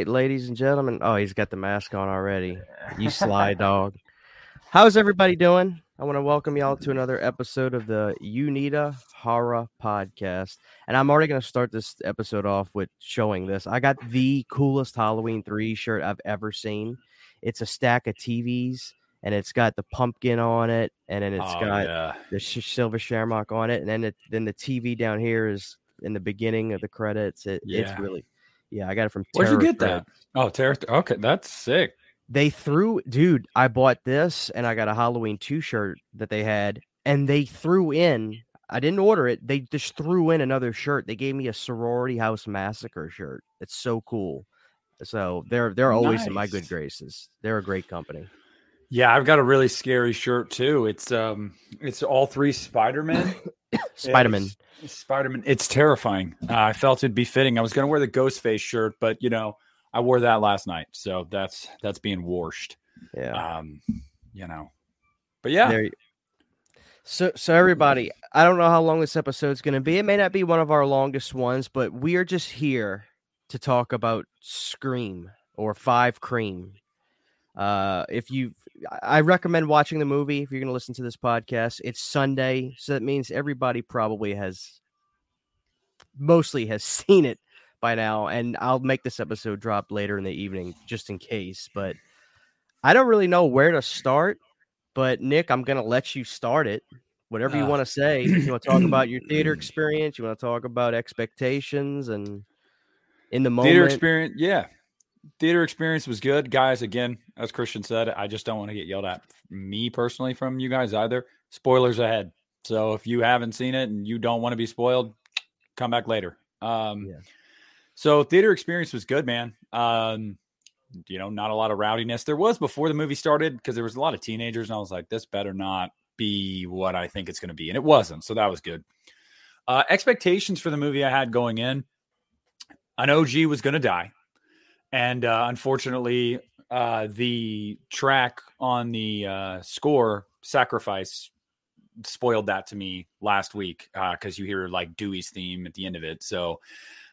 Right, ladies and gentlemen. Oh, he's got the mask on already. You sly dog. How's everybody doing? I want to welcome y'all to another episode of the Uneeda Horror Podcast. And I'm already going to start this episode off with showing this. I got the coolest Halloween 3 shirt I've ever seen. It's a stack of TVs and it's got the pumpkin on it and then it's Oh, got yeah. the sh- silver shamrock on it and then it, then the TV down here is in the beginning of the credits. It, It's Yeah. really Yeah, I got it from Where'd you get that? Oh, Terror. Okay, that's sick. They threw, dude. I bought this, and I got a Halloween two shirt that they had, and they threw in. I didn't order it. They just threw in another shirt. They gave me a sorority house massacre shirt. It's so cool. So they're they're always in my good graces. They're a great company. Yeah, I've got a really scary shirt too. It's um, it's all three Spider Man. Spider Man. Spider Man. It's terrifying. Uh, I felt it'd be fitting. I was gonna wear the Ghostface shirt, but you know, I wore that last night, so that's that's being washed. Yeah. Um, you know, but yeah, you- So, so everybody, I don't know how long this episode's going to be. It may not be one of our longest ones, but we are just here to talk about Scream or Five Cream. Uh, if you, I recommend watching the movie if you're going to listen to this podcast. It's Sunday, so that means everybody probably has, mostly has seen it by now. And I'll make this episode drop later in the evening just in case. But I don't really know where to start. But Nick, I'm gonna let you start it. Whatever you Uh, want to say. You want to talk about your theater experience? You want to talk about expectations and in the moment? theater experience. Yeah, theater experience was good, guys. Again, as Christian said, I just don't want to get yelled at. Me personally, from you guys either. Spoilers ahead. So if you haven't seen it and you don't want to be spoiled, come back later. Um, Yeah. So theater experience was good, man. Um, you know, not a lot of rowdiness. There was before the movie started because there was a lot of teenagers, and I was like, this better not be what I think it's going to be, and it wasn't. So that was good. Uh, expectations for the movie I had going in, an OG was going to die, and uh, unfortunately, uh, the track on the uh, score sacrifice spoiled that to me last week because you hear like Dewey's theme at the end of it. So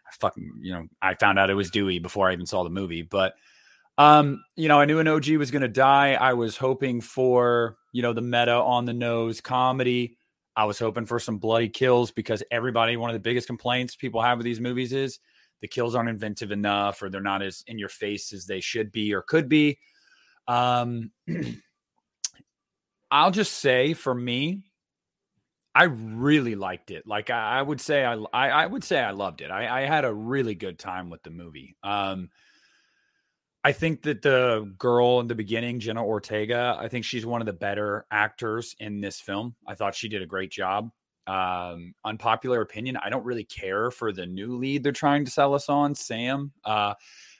I fucking, you know, I found out it was Dewey before I even saw the movie. But, um, you know, I knew an OG was going to die. I was hoping for, you know, the meta on the nose comedy. I was hoping for some bloody kills because everybody, one of the biggest complaints people have with these movies is the kills aren't inventive enough or they're not as in your face as they should be or could be. Um, I'll just say for me, I really liked it. Like I, I would say, I, I I would say I loved it. I, I had a really good time with the movie. Um, I think that the girl in the beginning, Jenna Ortega, I think she's one of the better actors in this film. I thought she did a great job. Um, unpopular opinion, I don't really care for the new lead they're trying to sell us on, Sam. Uh,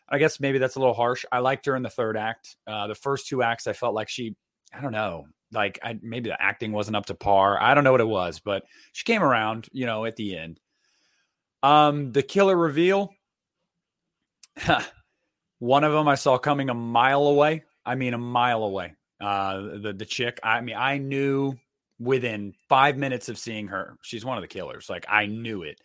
I guess maybe that's a little harsh. I liked her in the third act. Uh, the first two acts, I felt like she, I don't know, like I, maybe the acting wasn't up to par. I don't know what it was, but she came around, you know, at the end. Um, the killer reveal. One of them I saw coming a mile away. I mean, a mile away. Uh, the the chick. I mean, I knew within five minutes of seeing her, she's one of the killers. Like I knew it.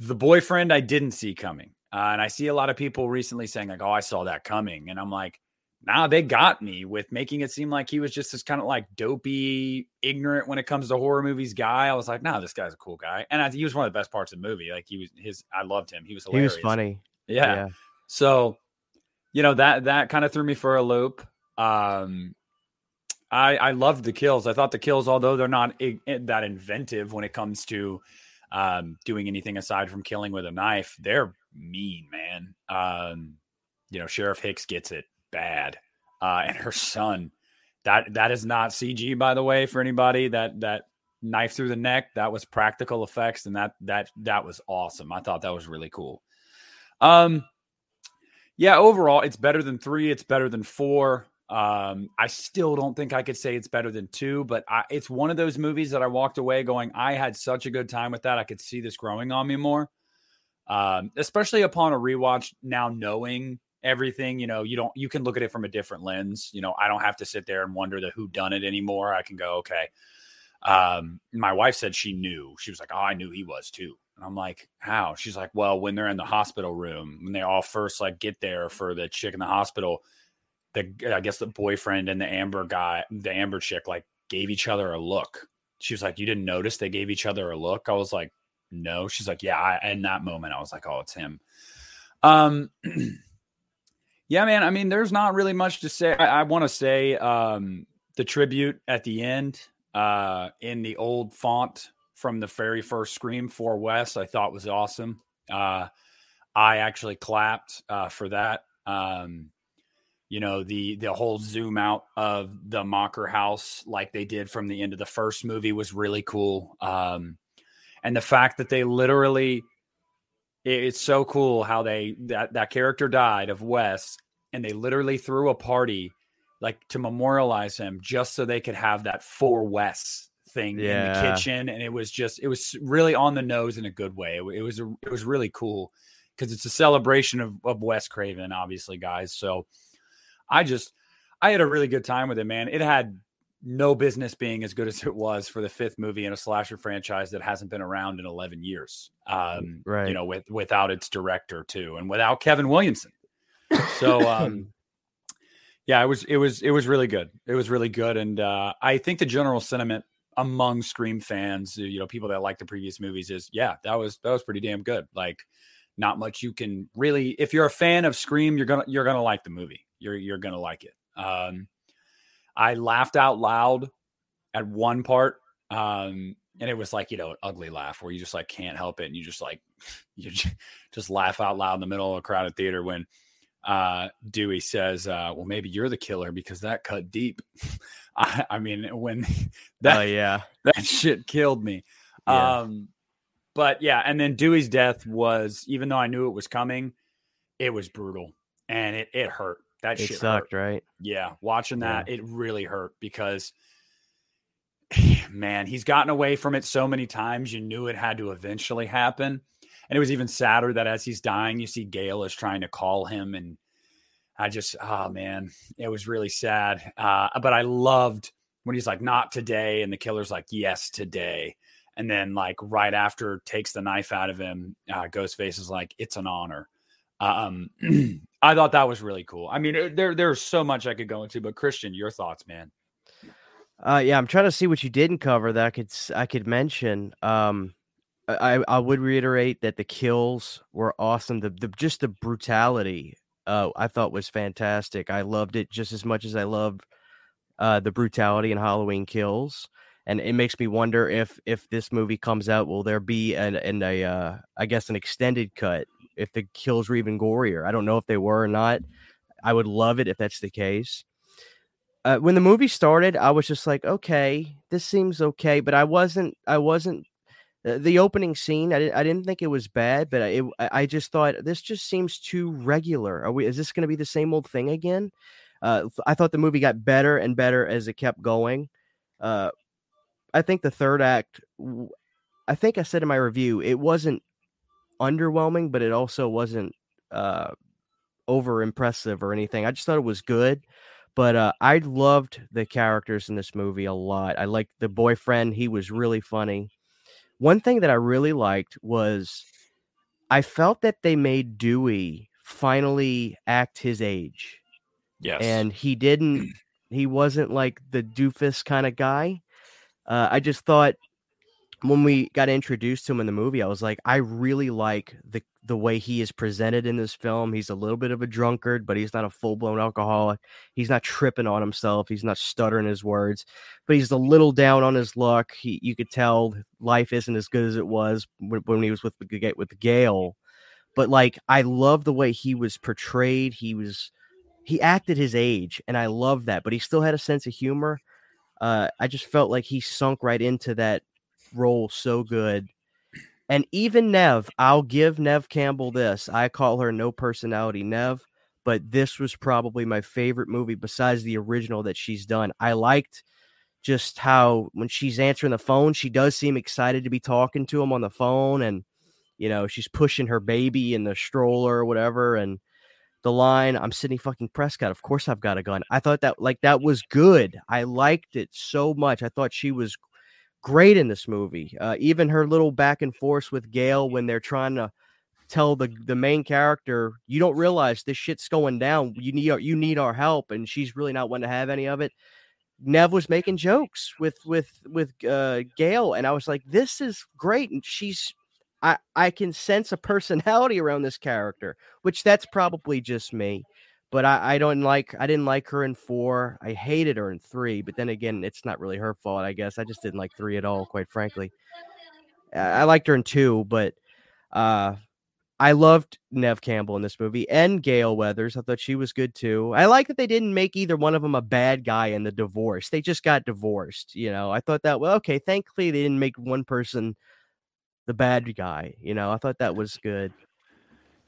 The boyfriend I didn't see coming, uh, and I see a lot of people recently saying like, "Oh, I saw that coming," and I'm like, "Nah, they got me with making it seem like he was just this kind of like dopey, ignorant when it comes to horror movies guy." I was like, "Nah, this guy's a cool guy," and I, he was one of the best parts of the movie. Like he was his, I loved him. He was He hilarious. was funny. yeah. So, you know that that kind of threw me for a loop. Um, I I loved the kills. I thought the kills, although they're not that inventive when it comes to um, doing anything aside from killing with a knife, they're mean, man. Um, you know, Sheriff Hicks gets it bad, uh, and her son. That that is not CG, by the way, for anybody that that knife through the neck. That was practical effects, and that that that was awesome. I thought that was really cool. Um, yeah, overall, it's better than three. It's better than four. Um, I still don't think I could say it's better than two, but I, it's one of those movies that I walked away going, I had such a good time with that. I could see this growing on me more. Um, especially upon a rewatch now knowing everything, you know, you don't you can look at it from a different lens. You know, I don't have to sit there and wonder the who done it anymore. I can go, okay. Um, my wife said she knew. She was like, Oh, I knew he was too. And I'm like, how? She's like, well, when they're in the hospital room, when they all first like get there for the chick in the hospital, the I guess the boyfriend and the Amber guy, the Amber chick, like gave each other a look. She was like, you didn't notice they gave each other a look. I was like, no. She's like, yeah. I, in that moment, I was like, oh, it's him. Um, yeah, man. I mean, there's not really much to say. I, I want to say um, the tribute at the end uh, in the old font from the very first Scream for West, I thought was awesome. Uh, I actually clapped uh, for that. Um, you know the the whole zoom out of the Macher house like they did from the end of the first movie was really cool. Um, and the fact that they literally it's so cool how they that that character died of Wes and they literally threw a party like to memorialize him just so they could have that for Wes thing yeah. in the kitchen, and it was just it was really on the nose in a good way. It, it was a, it was really cool because it's a celebration of of Wes Craven, obviously, guys. So I just I had a really good time with it, man. It had no business being as good as it was for the fifth movie in a slasher franchise that hasn't been around in 11 years. Um, right. You know, with without its director too, and without Kevin Williamson. So, um, yeah, it was it was it was really good. It was really good, and uh, I think the general sentiment among Scream fans, you know, people that like the previous movies is, yeah, that was that was pretty damn good. Like, not much you can really. If you're a fan of Scream, you're gonna you're gonna like the movie. You're you're gonna like it. Um, I laughed out loud at one part, um, and it was like you know an ugly laugh where you just like can't help it, and you just like you just laugh out loud in the middle of a crowded theater when uh, Dewey says, uh, "Well, maybe you're the killer because that cut deep." I, I, mean, when that uh, yeah that shit killed me. Yeah. Um, but yeah, and then Dewey's death was, even though I knew it was coming, it was brutal and it it hurt. That it shit sucked, hurt. right? Yeah, watching that, yeah. it really hurt because man, he's gotten away from it so many times. You knew it had to eventually happen. And it was even sadder that as he's dying, you see Gale is trying to call him. And I just, oh man, it was really sad. Uh, but I loved when he's like, not today. And the killer's like, yes, today. And then, like, right after takes the knife out of him, uh, Ghostface is like, it's an honor. Um, I thought that was really cool. I mean, there there's so much I could go into, but Christian, your thoughts, man. Uh, yeah, I'm trying to see what you didn't cover that I could I could mention. Um, I, I would reiterate that the kills were awesome. The, the just the brutality, uh, I thought was fantastic. I loved it just as much as I loved uh, the brutality in Halloween Kills. And it makes me wonder if if this movie comes out, will there be an, an a uh, I guess an extended cut if the kills were even gorier? I don't know if they were or not. I would love it if that's the case. Uh, when the movie started, I was just like, okay, this seems okay, but I wasn't I wasn't uh, the opening scene I didn't, I didn't think it was bad but it, i just thought this just seems too regular are we is this going to be the same old thing again uh, i thought the movie got better and better as it kept going uh, i think the third act i think i said in my review it wasn't underwhelming but it also wasn't uh, over impressive or anything i just thought it was good but uh, I loved the characters in this movie a lot. I liked the boyfriend; he was really funny. One thing that I really liked was I felt that they made Dewey finally act his age. Yes. And he didn't, he wasn't like the doofus kind of guy. Uh, I just thought when we got introduced to him in the movie, I was like, I really like the the way he is presented in this film. He's a little bit of a drunkard, but he's not a full blown alcoholic. He's not tripping on himself. He's not stuttering his words, but he's a little down on his luck. He, you could tell life isn't as good as it was when, when he was with with Gale. But like, I love the way he was portrayed. He was he acted his age, and I love that. But he still had a sense of humor. Uh, I just felt like he sunk right into that role so good. And even Nev, I'll give Nev Campbell this. I call her no personality Nev, but this was probably my favorite movie besides the original that she's done. I liked just how when she's answering the phone, she does seem excited to be talking to him on the phone and you know, she's pushing her baby in the stroller or whatever and the line, I'm Sidney fucking Prescott. Of course I've got a gun. I thought that like that was good. I liked it so much. I thought she was great in this movie. Uh, even her little back and forth with Gale when they're trying to tell the the main character, you don't realize this shit's going down. You need our, you need our help, and she's really not one to have any of it. Nev was making jokes with with with uh, Gale, and I was like, "This is great." And she's, I I can sense a personality around this character, which that's probably just me but I, I don't like I didn't like her in four. I hated her in three, but then again, it's not really her fault, I guess. I just didn't like three at all, quite frankly. I liked her in two, but uh I loved Nev Campbell in this movie and Gale Weathers. I thought she was good too. I like that they didn't make either one of them a bad guy in the divorce. They just got divorced. You know, I thought that well, okay, thankfully they didn't make one person the bad guy. You know, I thought that was good.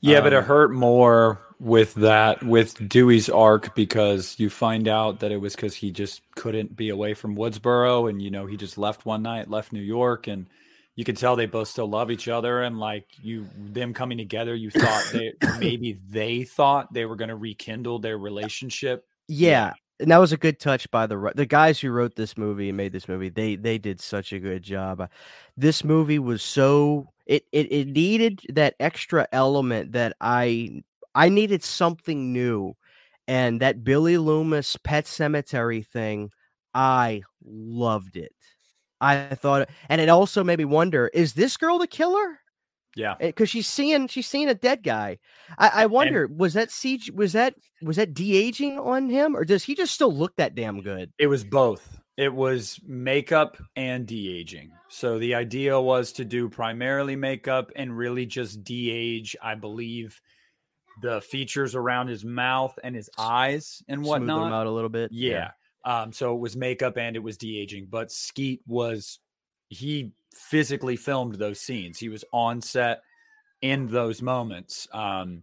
Yeah, um, but it um, hurt more with that with Dewey's arc because you find out that it was because he just couldn't be away from Woodsboro, and you know he just left one night, left New York, and you could tell they both still love each other, and like you them coming together, you thought they maybe they thought they were going to rekindle their relationship. Yeah, and that was a good touch by the the guys who wrote this movie and made this movie. They they did such a good job. This movie was so it, it it needed that extra element that I I needed something new, and that Billy Loomis Pet Cemetery thing, I loved it. I thought, and it also made me wonder: Is this girl the killer? Yeah, because she's seeing she's seeing a dead guy. I, I wonder and was that CG was that was that de aging on him, or does he just still look that damn good? It was both. It was makeup and de aging. So the idea was to do primarily makeup and really just de age. I believe the features around his mouth and his eyes and whatnot. Smooth them out a little bit. Yeah. yeah. Um, so it was makeup and it was de aging, but Skeet was he physically filmed those scenes. He was on set in those moments. Um,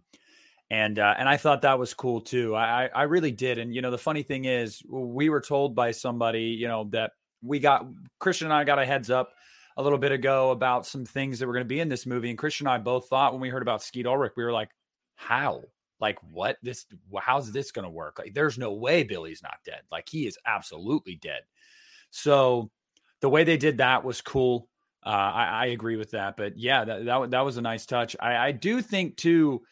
and uh, and I thought that was cool too. I I really did. And you know, the funny thing is, we were told by somebody, you know, that we got Christian and I got a heads up a little bit ago about some things that were going to be in this movie. And Christian and I both thought when we heard about Skeet Ulrich, we were like, how? Like what? This how's this going to work? Like, there's no way Billy's not dead. Like he is absolutely dead. So the way they did that was cool. Uh, I, I, agree with that. But yeah, that, that, that was a nice touch. I, I do think too.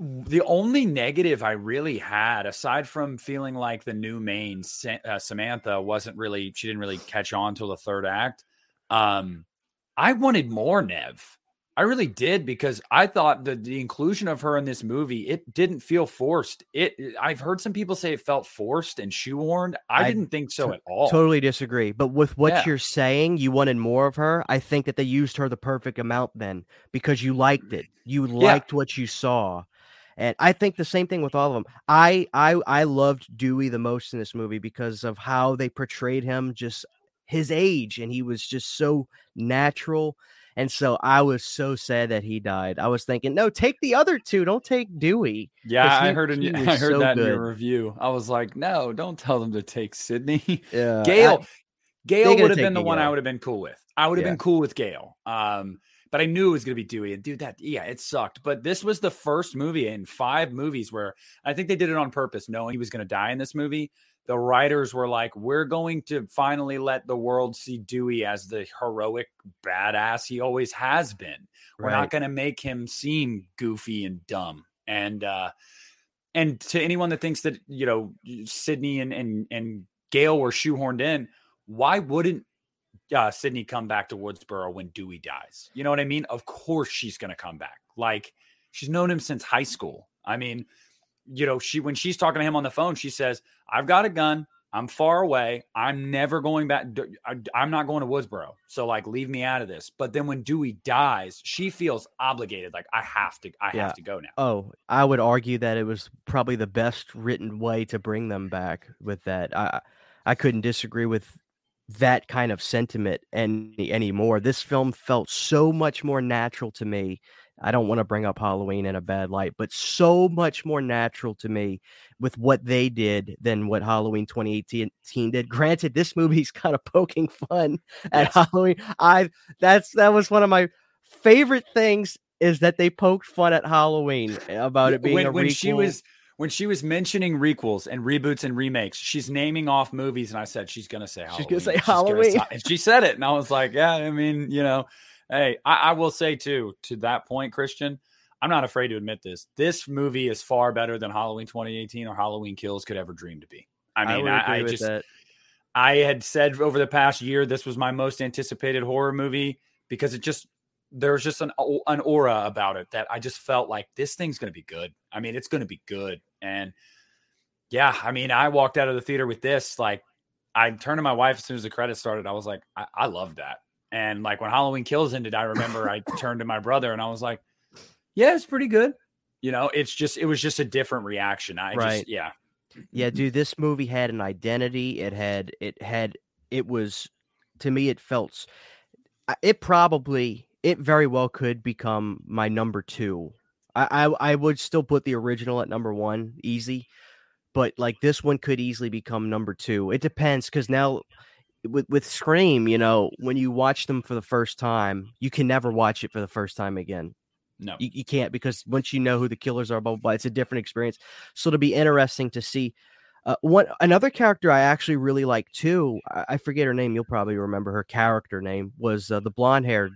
The only negative I really had, aside from feeling like the new main uh, Samantha wasn't really, she didn't really catch on till the third act. Um, I wanted more Nev. I really did because I thought the the inclusion of her in this movie it didn't feel forced. It I've heard some people say it felt forced and shoehorned. I, I didn't think so t- at all. Totally disagree. But with what yeah. you're saying, you wanted more of her. I think that they used her the perfect amount then because you liked it. You liked yeah. what you saw. And I think the same thing with all of them. I I I loved Dewey the most in this movie because of how they portrayed him just his age and he was just so natural and so I was so sad that he died. I was thinking, no, take the other two. Don't take Dewey. Yeah, he, I heard in, I heard so that good. in your review. I was like, no, don't tell them to take Sidney. Yeah, Gale. I, Gale would have been the one I would have been cool with. I would have yeah. been cool with Gale. Um, but I knew it was going to be Dewey. And dude, that yeah, it sucked. But this was the first movie in five movies where I think they did it on purpose, knowing he was going to die in this movie the writers were like, we're going to finally let the world see Dewey as the heroic badass he always has been. We're right. not going to make him seem goofy and dumb. And, uh, and to anyone that thinks that, you know, Sidney and, and, and Gale were shoehorned in, why wouldn't uh, Sidney come back to Woodsboro when Dewey dies? You know what I mean? Of course she's going to come back. Like she's known him since high school. I mean, you know, she when she's talking to him on the phone, she says, "I've got a gun. I'm far away. I'm never going back. I'm not going to Woodsboro. So like, leave me out of this." But then when Dewey dies, she feels obligated. Like I have to. I yeah. have to go now. Oh, I would argue that it was probably the best written way to bring them back with that. I I couldn't disagree with that kind of sentiment any anymore. This film felt so much more natural to me. I don't want to bring up Halloween in a bad light, but so much more natural to me with what they did than what Halloween 2018 did. Granted, this movie's kind of poking fun at yes. Halloween. I that's that was one of my favorite things is that they poked fun at Halloween about it being when, a when requel. she was when she was mentioning requels and reboots and remakes, she's naming off movies, and I said she's gonna say Halloween. She's gonna say Halloween, gonna, and she said it, and I was like, yeah, I mean, you know, hey, I, I, will say too to that point, Christian. I'm not afraid to admit this. This movie is far better than Halloween 2018 or Halloween Kills could ever dream to be. I mean, I, I just that. I had said over the past year this was my most anticipated horror movie because it just there's just an an aura about it that I just felt like this thing's going to be good. I mean, it's going to be good. And yeah, I mean, I walked out of the theater with this. Like, I turned to my wife as soon as the credits started. I was like, I, I love that. And like when Halloween Kills ended, I remember I turned to my brother and I was like, Yeah, it's pretty good. You know, it's just it was just a different reaction. I right. just yeah. Yeah, dude, this movie had an identity. It had it had it was to me it felt it probably it very well could become my number two. I, I, I would still put the original at number one, easy, but like this one could easily become number two. It depends because now with with Scream, you know, when you watch them for the first time, you can never watch it for the first time again. No, you, you can't because once you know who the killers are, blah, blah, blah, it's a different experience. So it'll be interesting to see. Uh, one another character I actually really like too. I, I, forget her name. You'll probably remember her character name was uh, the blonde haired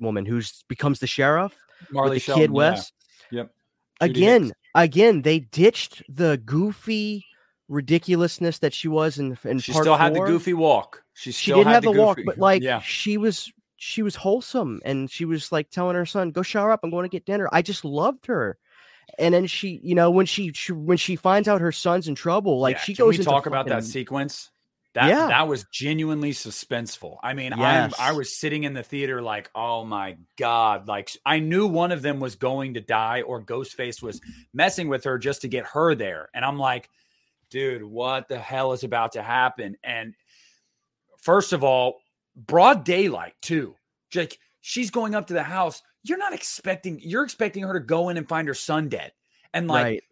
woman who's becomes the sheriff. Marley the Shelton, kid West. Yeah. Yep. again, again, they ditched the goofy ridiculousness that she was in. in she still four. had the goofy walk. She she didn't have the, the walk, but like yeah. she was she was wholesome and she was like telling her son, "Go shower up. I'm going to get dinner." I just loved her. And then she, you know, when she, she when she finds out her son's in trouble, like yeah. she Can goes. We talk fucking, about that sequence that yeah. that was genuinely suspenseful. I mean, yes. I I was sitting in the theater like, oh my god, like I knew one of them was going to die or Ghostface was messing with her just to get her there, and I'm like, dude, what the hell is about to happen? And first of all, broad daylight too. Like she's going up to the house. You're not expecting. You're expecting her to go in and find her son dead, and like. Right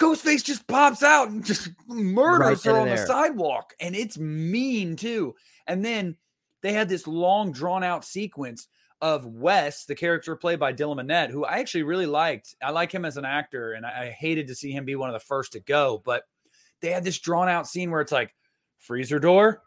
Ghostface just pops out and just murders right her on there. the sidewalk. And it's mean too. And then they had this long, drawn out sequence of Wes, the character played by Dylan Minnette, who I actually really liked. I like him as an actor, and I hated to see him be one of the first to go. But they had this drawn out scene where it's like freezer door,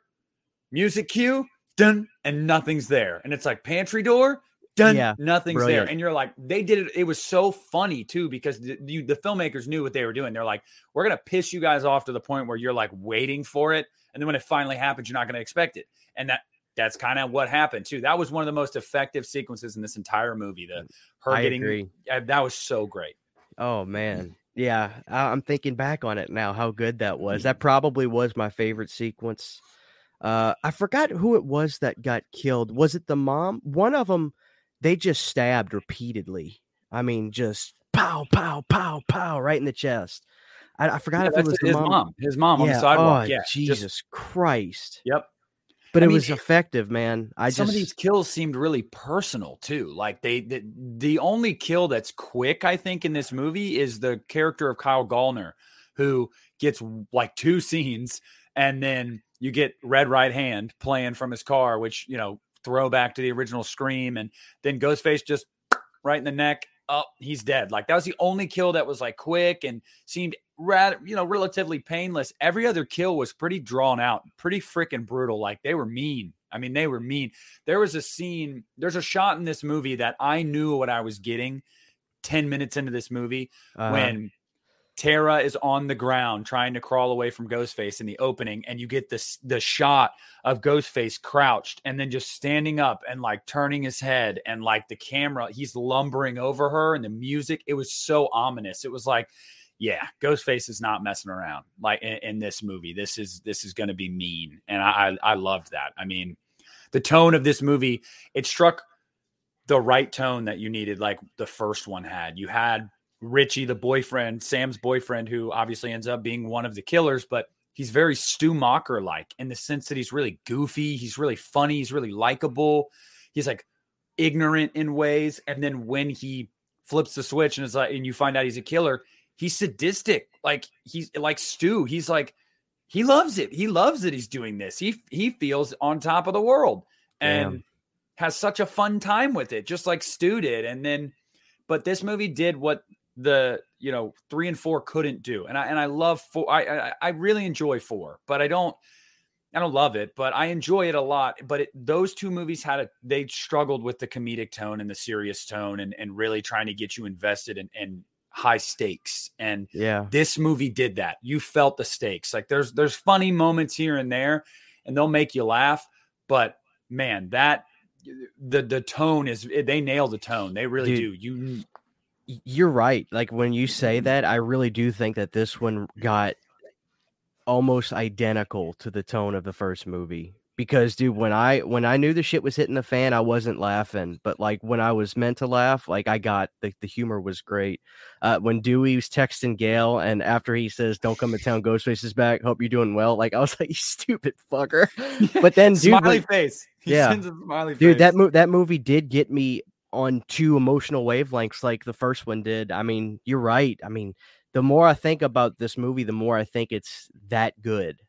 music cue, done, and nothing's there. And it's like pantry door, done yeah, nothing's brilliant. there and you're like they did it it was so funny too because the, you, the filmmakers knew what they were doing they're like we're gonna piss you guys off to the point where you're like waiting for it and then when it finally happens you're not gonna expect it and that that's kind of what happened too that was one of the most effective sequences in this entire movie the her I getting agree. Uh, that was so great oh man yeah i'm thinking back on it now how good that was that probably was my favorite sequence uh i forgot who it was that got killed was it the mom one of them they just stabbed repeatedly. I mean, just pow, pow, pow, pow, right in the chest. I, I forgot yeah, if it was his mom. mom. His mom yeah. on the sidewalk. Oh, yeah, Jesus just, Christ. Yep. But I it mean, was effective, man. I some just of these kills seemed really personal too. Like they, the, the only kill that's quick, I think, in this movie is the character of Kyle Gallner, who gets like two scenes, and then you get Red Right Hand playing from his car, which you know throwback to the original Scream, and then Ghostface just right in the neck. Up, oh, he's dead. Like that was the only kill that was like quick and seemed rad, you know, relatively painless. Every other kill was pretty drawn out, pretty freaking brutal. Like they were mean. I mean, they were mean. There was a scene, there's a shot in this movie that I knew what I was getting 10 minutes into this movie uh-huh. when Tara is on the ground trying to crawl away from Ghostface in the opening, and you get this the shot of Ghostface crouched and then just standing up and like turning his head and like the camera, he's lumbering over her and the music. It was so ominous. It was like, yeah, Ghostface is not messing around. Like in, in this movie, this is this is going to be mean, and I, I I loved that. I mean, the tone of this movie it struck the right tone that you needed, like the first one had. You had Richie, the boyfriend, Sam's boyfriend, who obviously ends up being one of the killers, but he's very Stu Macher like in the sense that he's really goofy, he's really funny, he's really likable. He's like ignorant in ways, and then when he flips the switch and it's like, and you find out he's a killer, he's sadistic. Like he's like Stu. He's like he loves it. He loves that he's doing this. He he feels on top of the world and Damn. has such a fun time with it, just like Stu did. And then, but this movie did what the you know three and four couldn't do and i and i love four i i, I really enjoy four but i don't i don't love it but i enjoy it a lot but it, those two movies had a they struggled with the comedic tone and the serious tone and and really trying to get you invested and in high stakes and yeah. this movie did that. You felt the stakes. Like there's there's funny moments here and there and they'll make you laugh but man that the the tone is eh, they nail the tone. They really Dude, do. You you're right. Like when you say mm-hmm. that, I really do think that this one got almost identical to the tone of the first movie. Because dude, when I when I knew the shit was hitting the fan, I wasn't laughing. But like when I was meant to laugh, like I got the, the humor was great. Uh, when Dewey was texting Gale, and after he says, "Don't come to town, Ghostface is back. Hope you're doing well." Like I was like, "You stupid fucker." But then, dude, smiley face. He yeah, smiley dude, face. that mo- that movie did get me on two emotional wavelengths like the first one did. I mean, you're right. I mean, the more I think about this movie, the more I think it's that good.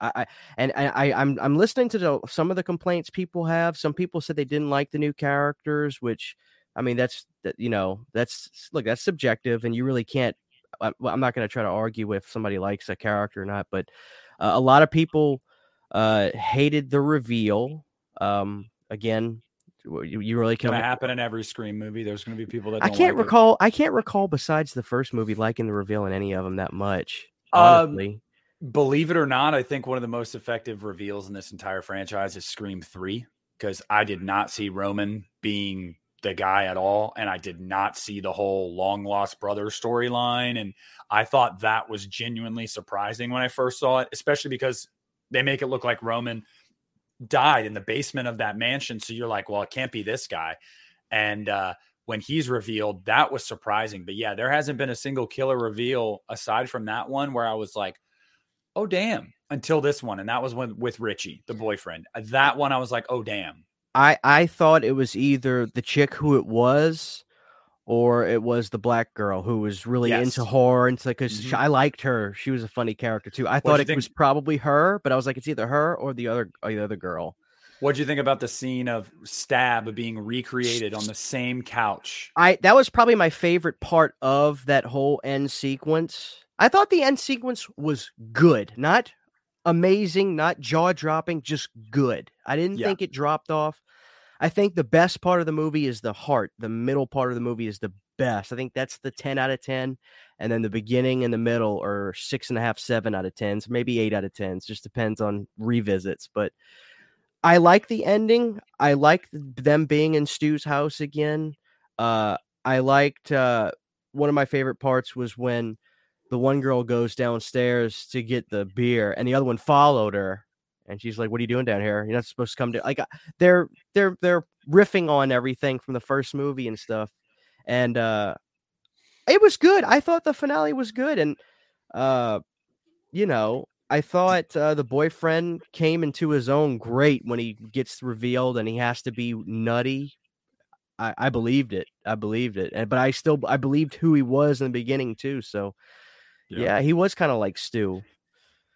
I, I and I, I'm I'm listening to the, some of the complaints people have. Some people said they didn't like the new characters, which I mean that's that you know that's look that's subjective, and you really can't. I, am not going to try to argue if somebody likes a character or not, but uh, a lot of people uh, hated the reveal. Um, again, you, you really can't happen in every Scream movie. There's going to be people that I can't like recall. It. I can't recall besides the first movie liking the reveal in any of them that much. Honestly. Believe it or not, I think one of the most effective reveals in this entire franchise is Scream Three because I did not see Roman being the guy at all, and I did not see the whole long lost brother storyline, and I thought that was genuinely surprising when I first saw it, especially because they make it look like Roman died in the basement of that mansion. So you're like, well, it can't be this guy. And uh, when he's revealed, that was surprising. But yeah, there hasn't been a single killer reveal aside from that one where I was like, oh, damn, until this one. And that was when with Richie, the boyfriend. That one, I was like, oh, damn. I, I thought it was either the chick who it was or it was the black girl who was really yes. into horror and because mm-hmm. I liked her. She was a funny character too. I thought it think? was probably her, but I was like, it's either her or the other or the other girl. What do you think about the scene of Stab being recreated on the same couch? I that was probably my favorite part of that whole end sequence. I thought the end sequence was good, not amazing, not jaw dropping, just good. I didn't yeah. think it dropped off. I think the best part of the movie is the heart. The middle part of the movie is the best. I think that's the 10 out of 10. And then the beginning and the middle are six and a half, seven out of 10s, maybe eight out of 10s. Just depends on revisits. But I like the ending. I like them being in Stu's house again. Uh, I liked uh, one of my favorite parts was when the one girl goes downstairs to get the beer and the other one followed her and she's like, "What are you doing down here? You're not supposed to come to." Like, uh, they're they're they're riffing on everything from the first movie and stuff, and uh, it was good. I thought the finale was good, and uh, you know, I thought uh, the boyfriend came into his own great when he gets revealed, and he has to be nutty. I, I believed it. I believed it, and but I still I believed who he was in the beginning too. So, yeah, yeah he was kind of like Stu.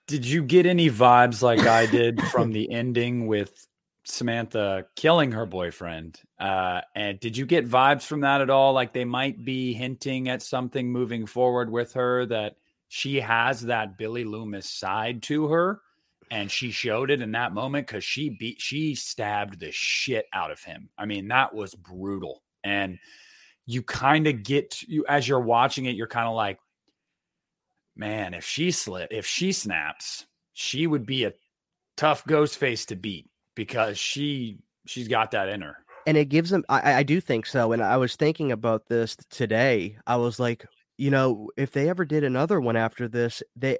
Did you get any vibes like I did from the ending with Samantha killing her boyfriend? Uh, and did you get vibes from that at all? Like they might be hinting at something moving forward with her that she has that Billy Loomis side to her, and she showed it in that moment because she beat she stabbed the shit out of him. I mean, that was brutal, and you kind of get you as you're watching it, you're kind of like, man, if she slip, if she snaps, she would be a tough ghost face to beat because she she's got that in her. And it gives them. I, I do think so. And I was thinking about this today. I was like, you know, if they ever did another one after this, they,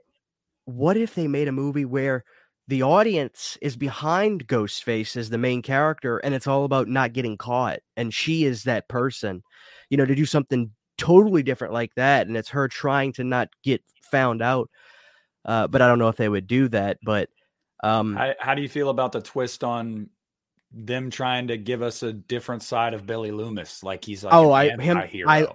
what if they made a movie where the audience is behind Ghostface as the main character, and it's all about not getting caught, and she is that person, you know, to do something totally different like that, and it's her trying to not get found out. Uh, but I don't know if they would do that. But um, how, how do you feel about the twist on them trying to give us a different side of Billy Loomis? Like he's like, oh, I him, I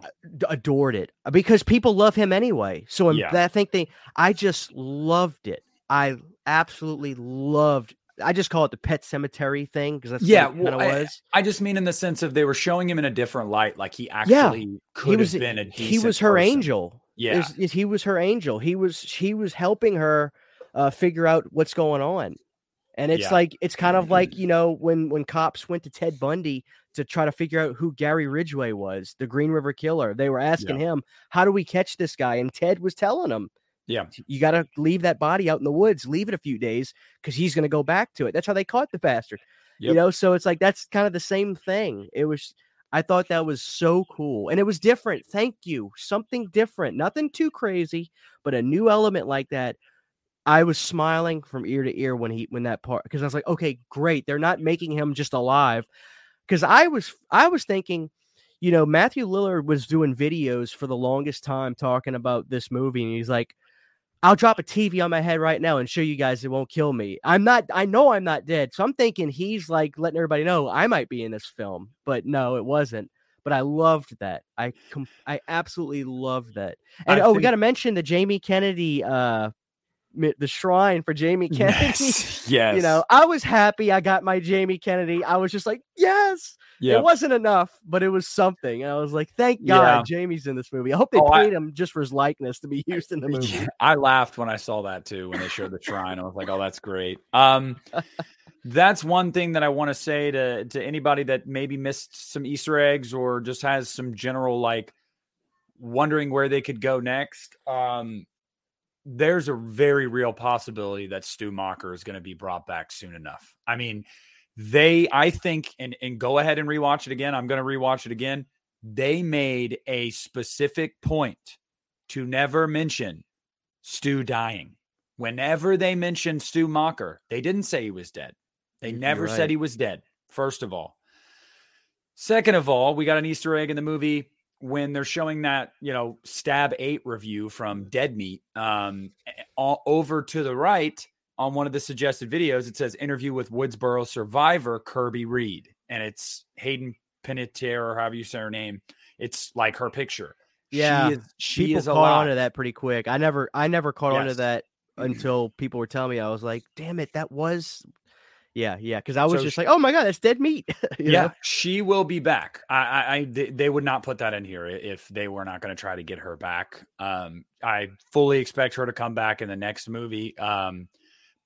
adored it because people love him anyway. So yeah. I think they, I just loved it. I absolutely loved I just call it the pet cemetery thing because that's yeah, what well, it was. I, I, just mean in the sense of they were showing him in a different light, like he actually yeah, could he was, have been a he was her person. angel. Yeah, was, he was her angel. He was he was helping her uh, figure out what's going on, and it's yeah. like it's kind of like you know when when cops went to Ted Bundy to try to figure out who Gary Ridgway was, the Green River Killer. They were asking yeah. him, "How do we catch this guy?" And Ted was telling him yeah. You got to leave that body out in the woods, leave it a few days because he's going to go back to it. That's how they caught the bastard. Yep. You know, so it's like that's kind of the same thing. It was, I thought that was so cool and it was different. Thank you. Something different, nothing too crazy, but a new element like that. I was smiling from ear to ear when he when that part because I was like, okay, great. They're not making him just alive. Because I was I was thinking, you know, Matthew Lillard was doing videos for the longest time talking about this movie, and he's like, I'll drop a TV on my head right now and show you guys it won't kill me. I'm not, I know I'm not dead. So I'm thinking he's like letting everybody know I might be in this film, but no, it wasn't. But I loved that. I, com- I absolutely loved that. And I oh, think- we got to mention the Jamie Kennedy uh, the shrine for Jamie Kennedy. Yes. yes. You know, I was happy I got my Jamie Kennedy. I was just like, yes. Yep. It wasn't enough, but it was something. And I was like, thank God yeah. Jamie's in this movie. I hope they oh, paid I, him just for his likeness to be used in the movie. Yeah, I laughed when I saw that too when they showed the shrine. I was like, oh, that's great. Um that's one thing that I want to say to to anybody that maybe missed some Easter eggs or just has some general like wondering where they could go next. Um there's a very real possibility that Stu Macher is going to be brought back soon enough. I mean, they, I think, and, and go ahead and rewatch it again. I'm going to rewatch it again. They made a specific point to never mention Stu dying. Whenever they mentioned Stu Macher, they didn't say he was dead. They never right. said he was dead, first of all. Second of all, we got an Easter egg in the movie when they're showing that you know stab eight review from dead meat um all over to the right on one of the suggested videos it says interview with woodsboro survivor kirby reed and it's hayden panettiere or however you say her name it's like her picture yeah she is, she people is caught alive. on to that pretty quick i never i never caught yes. on to that until people were telling me i was like damn it that was yeah, yeah. Because I was so just she, like, oh my god, that's dead meat. yeah, know? she will be back. I, I, I, they would not put that in here if they were not going to try to get her back. Um, I fully expect her to come back in the next movie. Um,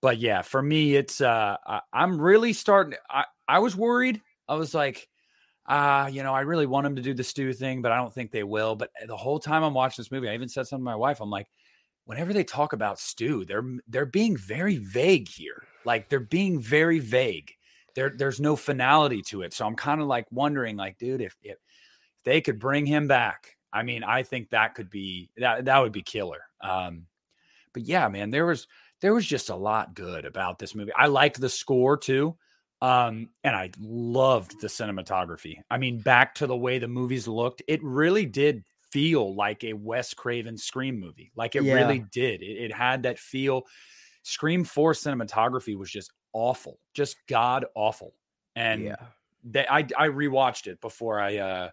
but yeah, for me, it's uh, I, I'm really starting. I, I was worried. I was like, uh, you know, I really want them to do the Stu thing, but I don't think they will. But the whole time I'm watching this movie, I even said something to my wife. I'm like, whenever they talk about Stu, they're they're being very vague here. Like they're being very vague. There, there's no finality to it. So I'm kind of like wondering, like, dude, if, if they could bring him back, I mean, I think that could be that that would be killer. Um, but yeah, man, there was there was just a lot good about this movie. I liked the score too. Um, and I loved the cinematography. I mean, back to the way the movies looked, it really did feel like a Wes Craven Scream movie. Like it yeah. really did. It, it, had that feel. Scream 4 cinematography was just awful, just god awful. And yeah. they, I, I rewatched it before I uh,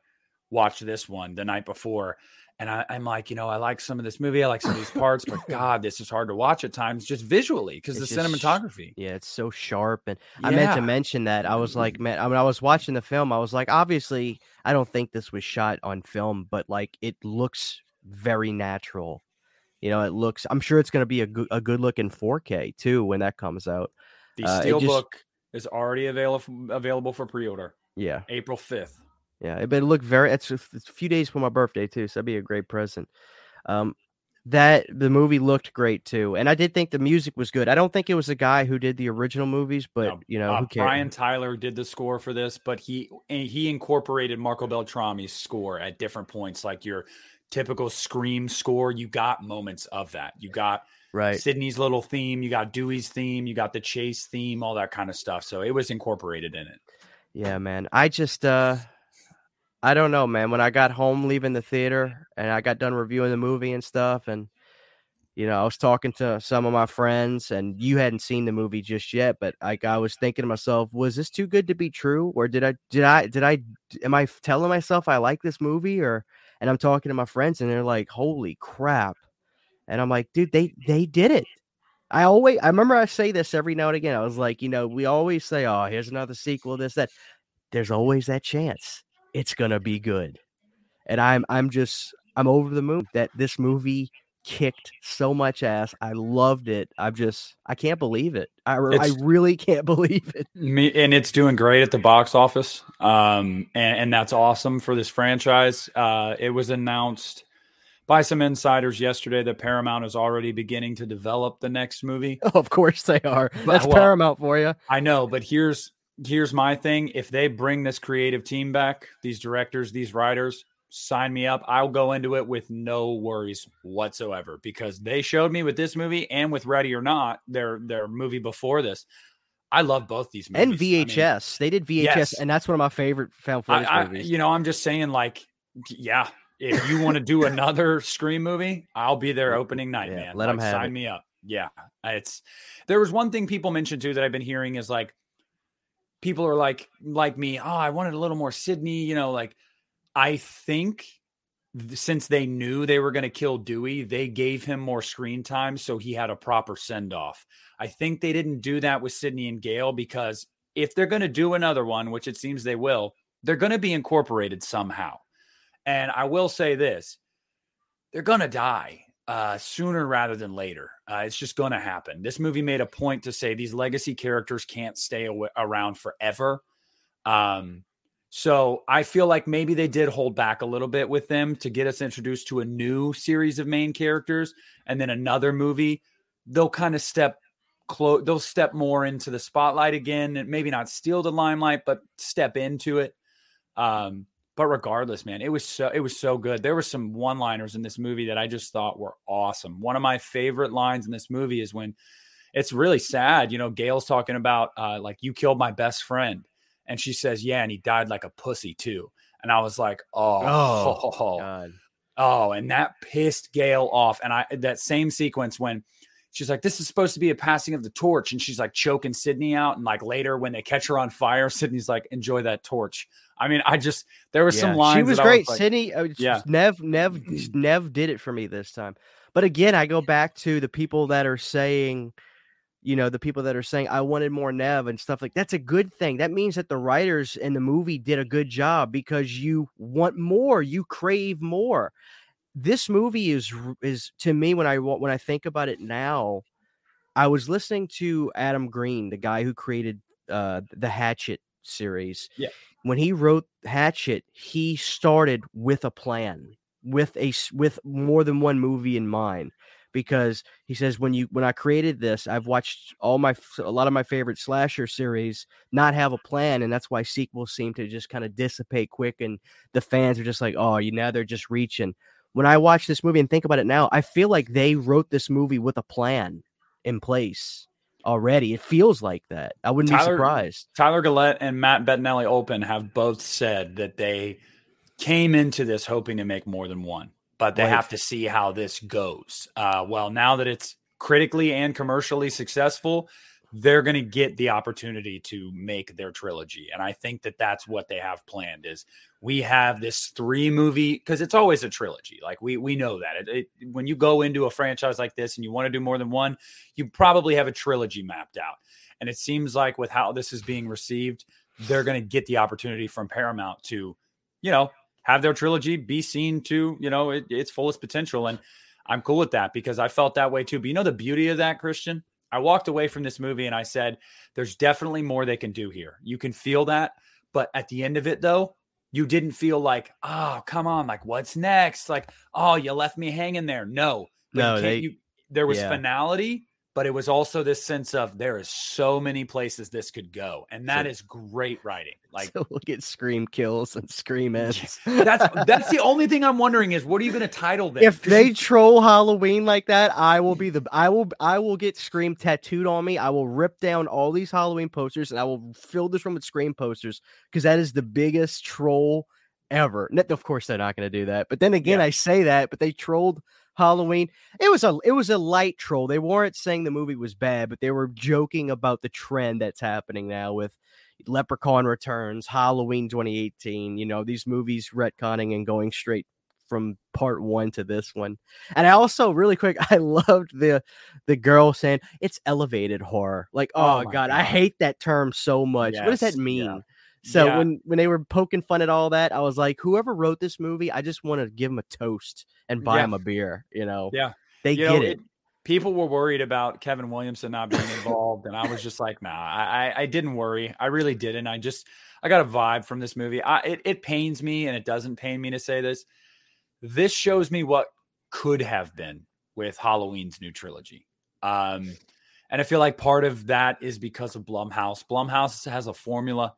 watched this one the night before. And I, am like, you know, I like some of this movie. I like some of these parts, but God, this is hard to watch at times just visually because the cinematography. yeah, it's so sharp. And I meant to mention that. I was like, man, I mean, I was watching the film. I was like, obviously, I don't think this was shot on film, but like it looks very natural. You know, it looks. I'm sure it's going to be a good a good look in 4K too when that comes out. The uh, steelbook uh, is already available available for pre order. Yeah, April 5th. Yeah, but it looked very. It's a, it's a few days for my birthday too, so that'd be a great present. Um, that the movie looked great too, and I did think the music was good. I don't think it was the guy who did the original movies, but no, you know, uh, Brian Tyler did the score for this, but he he incorporated Marco Beltrami's score at different points, like your typical scream score. You got moments of that. You got right Sidney's little theme, you got Dewey's theme, you got the chase theme, all that kind of stuff. So it was incorporated in it. Yeah, man. I just uh I don't know, man. When I got home leaving the theater and I got done reviewing the movie and stuff and you know, I was talking to some of my friends, and you hadn't seen the movie just yet, but like I was thinking to myself, was this too good to be true, or did I did I did I am I telling myself I like this movie, or and I'm talking to my friends, and they're like, "Holy crap!" And I'm like, "Dude, they they did it." I always I remember I say this every now and again. I was like, you know, we always say, "Oh, here's another sequel." This that. There's always that chance it's gonna be good, and I'm I'm just I'm over the moon that this movie kicked so much ass. I loved it. I'm just I can't believe it. I I really can't believe it. Me and it's doing great at the box office. Um and, and that's awesome for this franchise. Uh it was announced by some insiders yesterday that Paramount is already beginning to develop the next movie. Oh, of course they are. That's well, Paramount for you. I know, but here's here's my thing. If they bring this creative team back, these directors, these writers, sign me up. I'll go into it with no worries whatsoever because they showed me with this movie and with Ready or Not, their their movie before this. I love both these movies. And VHS. I mean, they did VHS, yes. and that's one of my favorite found footage I, I, movies. You know, I'm just saying, like, yeah, if you want to do another Scream movie, I'll be there opening night, yeah, man. Let like, them sign it. me up. Yeah, it's there was one thing people mentioned too that I've been hearing is like people are like like me. Oh, I wanted a little more Sidney. You know, like I think since they knew they were going to kill Dewey, they gave him more screen time so he had a proper send off. I think they didn't do that with Sidney and Gale because if they're going to do another one, which it seems they will, they're going to be incorporated somehow. And I will say this they're going to die uh, sooner rather than later. Uh, it's just going to happen. This movie made a point to say these legacy characters can't stay aw- around forever. Um, so I feel like maybe they did hold back a little bit with them to get us introduced to a new series of main characters and then another movie. They'll kind of step close, they'll step more into the spotlight again and maybe not steal the limelight, but step into it. Um, but regardless, man, it was so it was so good. There were some one-liners in this movie that I just thought were awesome. One of my favorite lines in this movie is when it's really sad. You know, Gale's talking about uh, like you killed my best friend and she says, Yeah, and he died like a pussy too. And I was like, Oh, oh, oh, oh, and that pissed Gale off. And I that same sequence when she's like, This is supposed to be a passing of the torch, and she's like choking Sidney out. And like later when they catch her on fire, Sidney's like, Enjoy that torch. I mean, I just there was yeah. some lines. She was great. Was like, Sidney, uh, yeah. Neve, Neve, Neve did it for me this time. But again, I go back to the people that are saying you know the people that are saying i wanted more Neve and stuff like that's a good thing. That means that the writers in the movie did a good job because you want more you crave more. This movie is is to me when i when i think about it now i was listening to adam green the guy who created uh the hatchet series. Yeah. When he wrote hatchet he started with a plan with a with more than one movie in mind because he says when you when I created this, I've watched all my a lot of my favorite slasher series not have a plan, and that's why sequels seem to just kind of dissipate quick, and the fans are just like, oh, you now they're just reaching. When I watch this movie and think about it now, I feel like they wrote this movie with a plan in place already. It feels like that. I wouldn't Tyler, be surprised. Tyler Gillett and Matt Bettinelli-Olpin have both said that they came into this hoping to make more than one but they right. have to see how this goes. Uh, well, now that it's critically and commercially successful, they're going to get the opportunity to make their trilogy, and I think that that's what they have planned. Is we have this three movie because it's always a trilogy. Like we we know that it, it, when you go into a franchise like this and you want to do more than one, you probably have a trilogy mapped out. And it seems like with how this is being received, they're going to get the opportunity from Paramount to, you know, have their trilogy be seen to you know it, its fullest potential. And i'm cool with that because i felt that way too. But you know the beauty of that christian? I walked away from this movie and i said there's definitely more they can do here. You can feel that. But at the end of it though you didn't feel like oh come on like what's next? Like oh you left me hanging there. No. No they, you, there was yeah. finality but it was also this sense of there is so many places this could go, and that so, is great writing. Like so we'll get Scream kills and Scream ends. that's that's the only thing I'm wondering is what are you going to title this If they troll Halloween like that, I will be the I will I will get Scream tattooed on me. I will rip down all these Halloween posters and I will fill this room with Scream posters because that is the biggest troll ever. Of course, they're not going to do that. But then again, yeah. I say that, but they trolled Halloween. It was a it was a light troll. They weren't saying the movie was bad, but they were joking about the trend that's happening now with Leprechaun Returns, Halloween 2018. You know these movies retconning and going straight from part one to this one. And I also really quick, I loved the the girl saying it's elevated horror. Like, oh, Oh god, my I hate that term so much. what does that mean? yeah. So Yeah. when when they were poking fun at all that, I was like, whoever wrote this movie, I just want to give them a toast and buy Yeah. them a beer. You know, Yeah. they You get know, it. People were worried about Kevin Williamson not being involved, and I was just like, nah, I, I I didn't worry. I really didn't. I just I got a vibe from this movie. I, it it pains me, and it doesn't pain me to say this. This shows me what could have been with Halloween's new trilogy. Um, and I feel like part of that is because of Blumhouse. Blumhouse has a formula,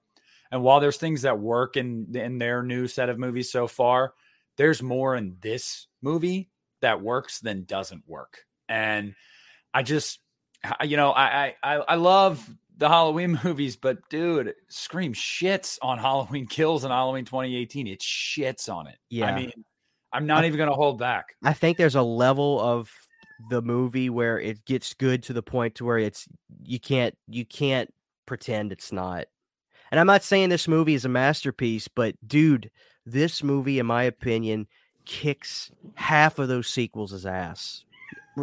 and while there's things that work in in their new set of movies so far, there's more in this movie that works than doesn't work. And I just, you know, I I I I love the Halloween movies, but dude, Scream shits on Halloween Kills and Halloween 2018. It shits on it. Yeah. I mean, I'm not even going to hold back. I think there's a level of the movie where it gets good to the point to where it's you can't you can't pretend it's not. And I'm not saying this movie is a masterpiece, but dude, this movie, in my opinion, kicks half of those sequels' ass.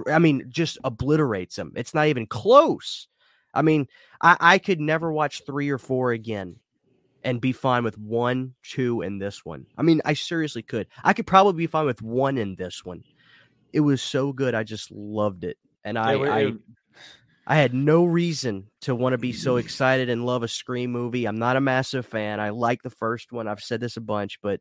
I mean, just obliterates them. It's not even close. I mean, I, I could never watch three or four again and be fine with one, two, and this one. I mean, I seriously could. I could probably be fine with one in this one. It was so good. I just loved it. And I, It I, it- I had no reason to want to be so excited and love a Scream movie. I'm not a massive fan. I like the first one. I've said this a bunch, but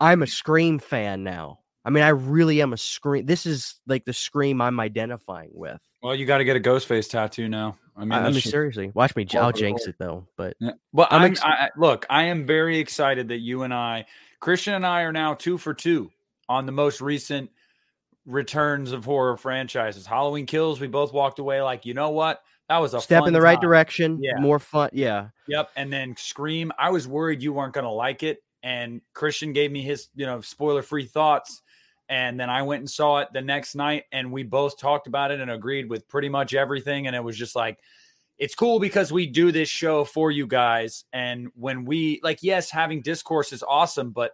I'm a Scream fan now. I mean, I really am a Scream. This is like the Scream I'm identifying with. well, you got to get a Ghostface tattoo now. I mean, I, mean, just- seriously, watch me. I'll Par for the jinx it though. But Yeah. Well, I'm I'm, ex- I, I- look. I am very excited that you and I, Christian and I, are now two for two on the most recent returns of horror franchises. Halloween Kills. We both walked away like, you know what? That was a step in the right direction. Yeah. More fun. Yeah. Yep. And then Scream. I was worried you weren't going to like it, and Christian gave me his, you know, spoiler free thoughts. And then I went and saw it the next night, and we both talked about it and agreed with pretty much everything. And it was just like, it's cool because we do this show for you guys. And when we, like, yes, having discourse is awesome, but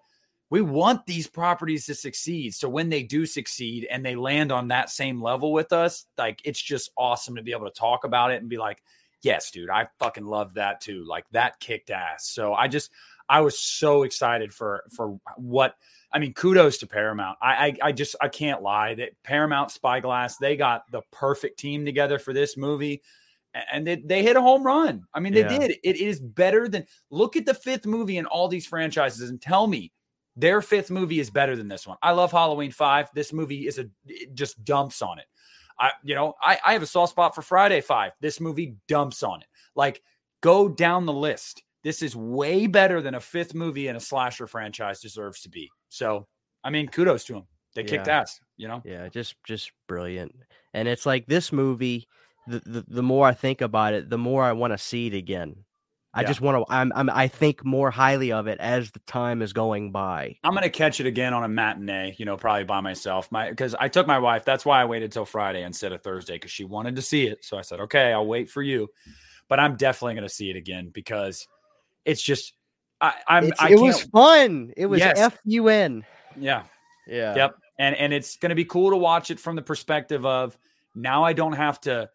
we want these properties to succeed. So when they do succeed and they land on that same level with us, like, it's just awesome to be able to talk about it and be like, yes, dude, I fucking love that too. Like, that kicked ass. So I just, I was so excited for for what I mean. Kudos to Paramount. I I, I just I can't lie that Paramount Spyglass they got the perfect team together for this movie, and they, they hit a home run. I mean, they Yeah. did. It is better than look at the fifth movie in all these franchises and tell me their fifth movie is better than this one. I love Halloween Five. This movie is a it just dumps on it. I you know I I have a soft spot for Friday Five. This movie dumps on it. Like go down the list. This is way better than a fifth movie in a slasher franchise deserves to be. So, I mean, kudos to them. They kicked Yeah. ass, you know? Yeah, just just brilliant. And it's like this movie. The the, the more I think about it, the more I want to see it again. I Yeah. just want to. I'm, I'm. I think more highly of it as the time is going by. I'm gonna catch it again on a matinee, you know, probably by myself. My because I took my wife. That's why I waited till Friday instead of Thursday because she wanted to see it. So I said, okay, I'll wait for you. But I'm definitely gonna see it again because it's just I, I'm It's- I it was fun. It was Yes. F U N. yeah Yeah. Yep. And and it's going to be cool to watch it from the perspective of now I don't have to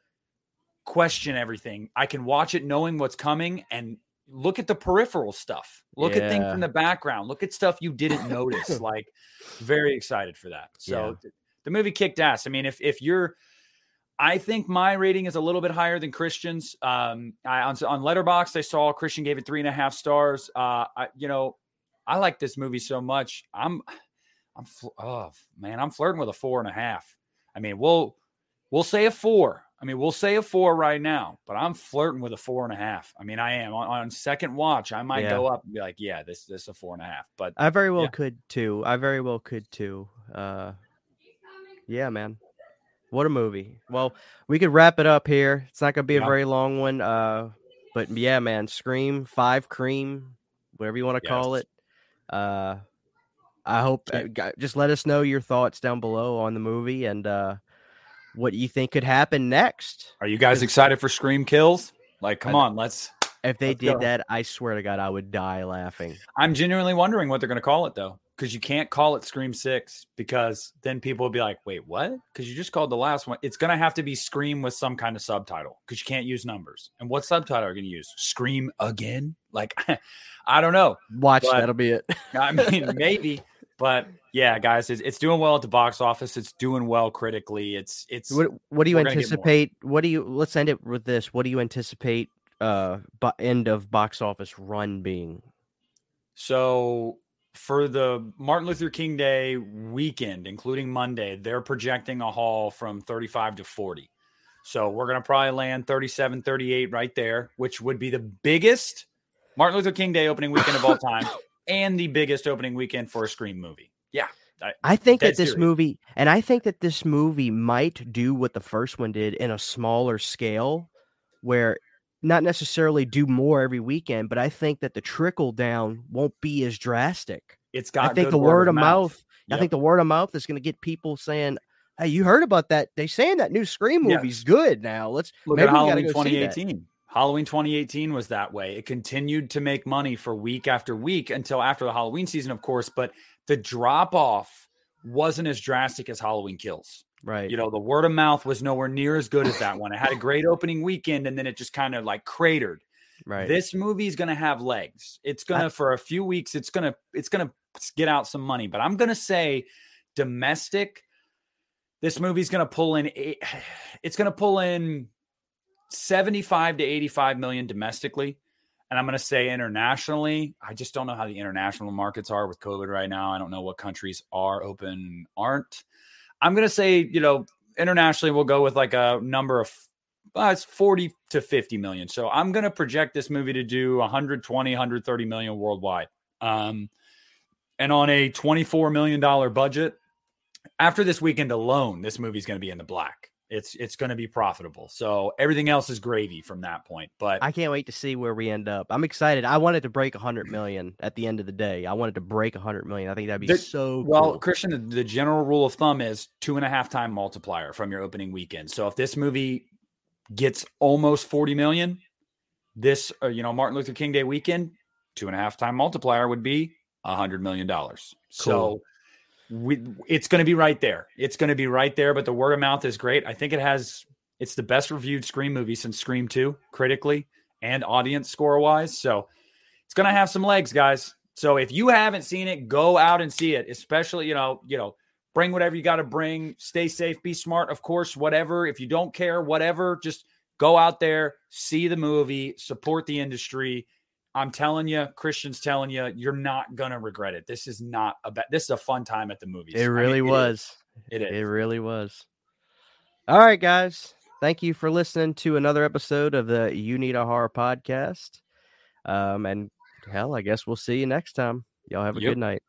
question everything. I can watch it knowing what's coming and look at the peripheral stuff. Look at things Yeah. in the background. Look at stuff you didn't notice. like very excited for that. So Yeah. the movie kicked ass. I mean, if if you're I think my rating is a little bit higher than Christian's. Um, I, on on Letterboxd, I saw Christian gave it three and a half stars. Uh, I, you know, I like this movie so much. I'm, I'm, oh man, I'm flirting with a four and a half. I mean, we'll, we'll say a four. I mean, we'll say a four right now, but I'm flirting with a four and a half. I mean, I am on, on second watch. I might Yeah. go up and be like, yeah, this, this is a four and a half. But I very well Yeah. could too. I very well could too. Uh, yeah, man. What a movie. Well, we could wrap it up here. It's not gonna be a Yeah. very long one. Uh, but yeah, man, Scream Five Cream, whatever you want to call it. Uh, I hope uh, just let us know your thoughts down below on the movie and uh, what do you think could happen next. Are you guys excited for Scream Kills? Like, come on, let's. If they Let's did go. that, I swear to God, I would die laughing. I'm genuinely wondering what they're going to call it though, because you can't call it Scream Six because then people will be like, "Wait, what?" Because you just called the last one. It's going to have to be Scream with some kind of subtitle because you can't use numbers. And what subtitle are you going to use? Scream again? Like, I don't know. Watch But- that'll be it. I mean, maybe, but yeah, guys, it's, it's doing well at the box office. It's doing well critically. It's it's what What do you we're gonna get more. anticipate? What do you? Let's end it with this. What do you anticipate? Uh, bo- end of box office run being. So for the Martin Luther King Day weekend, including Monday, they're projecting a haul from 35 to 40. So we're going to probably land 37, 38 right there, which would be the biggest Martin Luther King Day opening weekend of all time and the biggest opening weekend for a Scream movie. Yeah. I think that this serious. movie, and I think that this movie might do what the first one did in a smaller scale, where not necessarily do more every weekend, but I think that the trickle down won't be as drastic. It's got I think the word of mouth. I Yep. think the word of mouth is going to get people saying, "Hey, you heard about that? They saying that new Scream movie's good now. Let's Look maybe at we Halloween go see 2018. Halloween 2018 was that way. It continued to make money for week after week until after the Halloween season, of course, but the drop off wasn't as drastic as Halloween Kills. Right. You know, the word of mouth was nowhere near as good as that one. It had a great opening weekend and then it just kind of like cratered. right. This movie's going to have legs. It's going to for a few weeks it's going to it's going to get out some money, but I'm going to say domestic this movie's going to pull in eight, it's going to pull in 75 to 85 million domestically. And I'm going to say internationally, I just don't know how the international markets are with COVID right now. I don't know what countries are open, aren't. I'm going to say, you know, internationally, we'll go with like a number of uh, it's 40 to 50 million. So I'm going to project this movie to do 120, 130 million worldwide. Um, and on a $24 million budget, after this weekend alone, this movie's going to be in the black. It's it's going to be profitable. So everything else is gravy from that point. But I can't wait to see where we end up. I'm excited. I wanted to break 100 million at the end of the day. I wanted to break 100 million. I think that'd be The- so well, cool. Christian, the, the general rule of thumb is two and a half time multiplier from your opening weekend. So if this movie gets almost 40 million, this uh, you know Martin Luther King Day weekend, two and a half time multiplier would be a hundred million dollars. So Cool. We, it's going to be right there. It's going to be right there. But the word of mouth is great. I think it has. It's the best reviewed Scream movie since Scream Two, critically and audience score wise. So it's going to have some legs, guys. So if you haven't seen it, go out and see it. Especially, you know, you know, bring whatever you got to bring. Stay safe, be smart, of course. Whatever. If you don't care, whatever, just go out there, see the movie, support the industry. I'm telling you, Christian's telling you, you're not gonna regret it. This is not a bad. This is a fun time at the movies. It mean, really is. was. It is. It really was. All right, guys. Thank you for listening to another episode of the Uneeda Horror podcast. Um, and hell, I guess we'll see you next time. Y'all have a Yep. good night.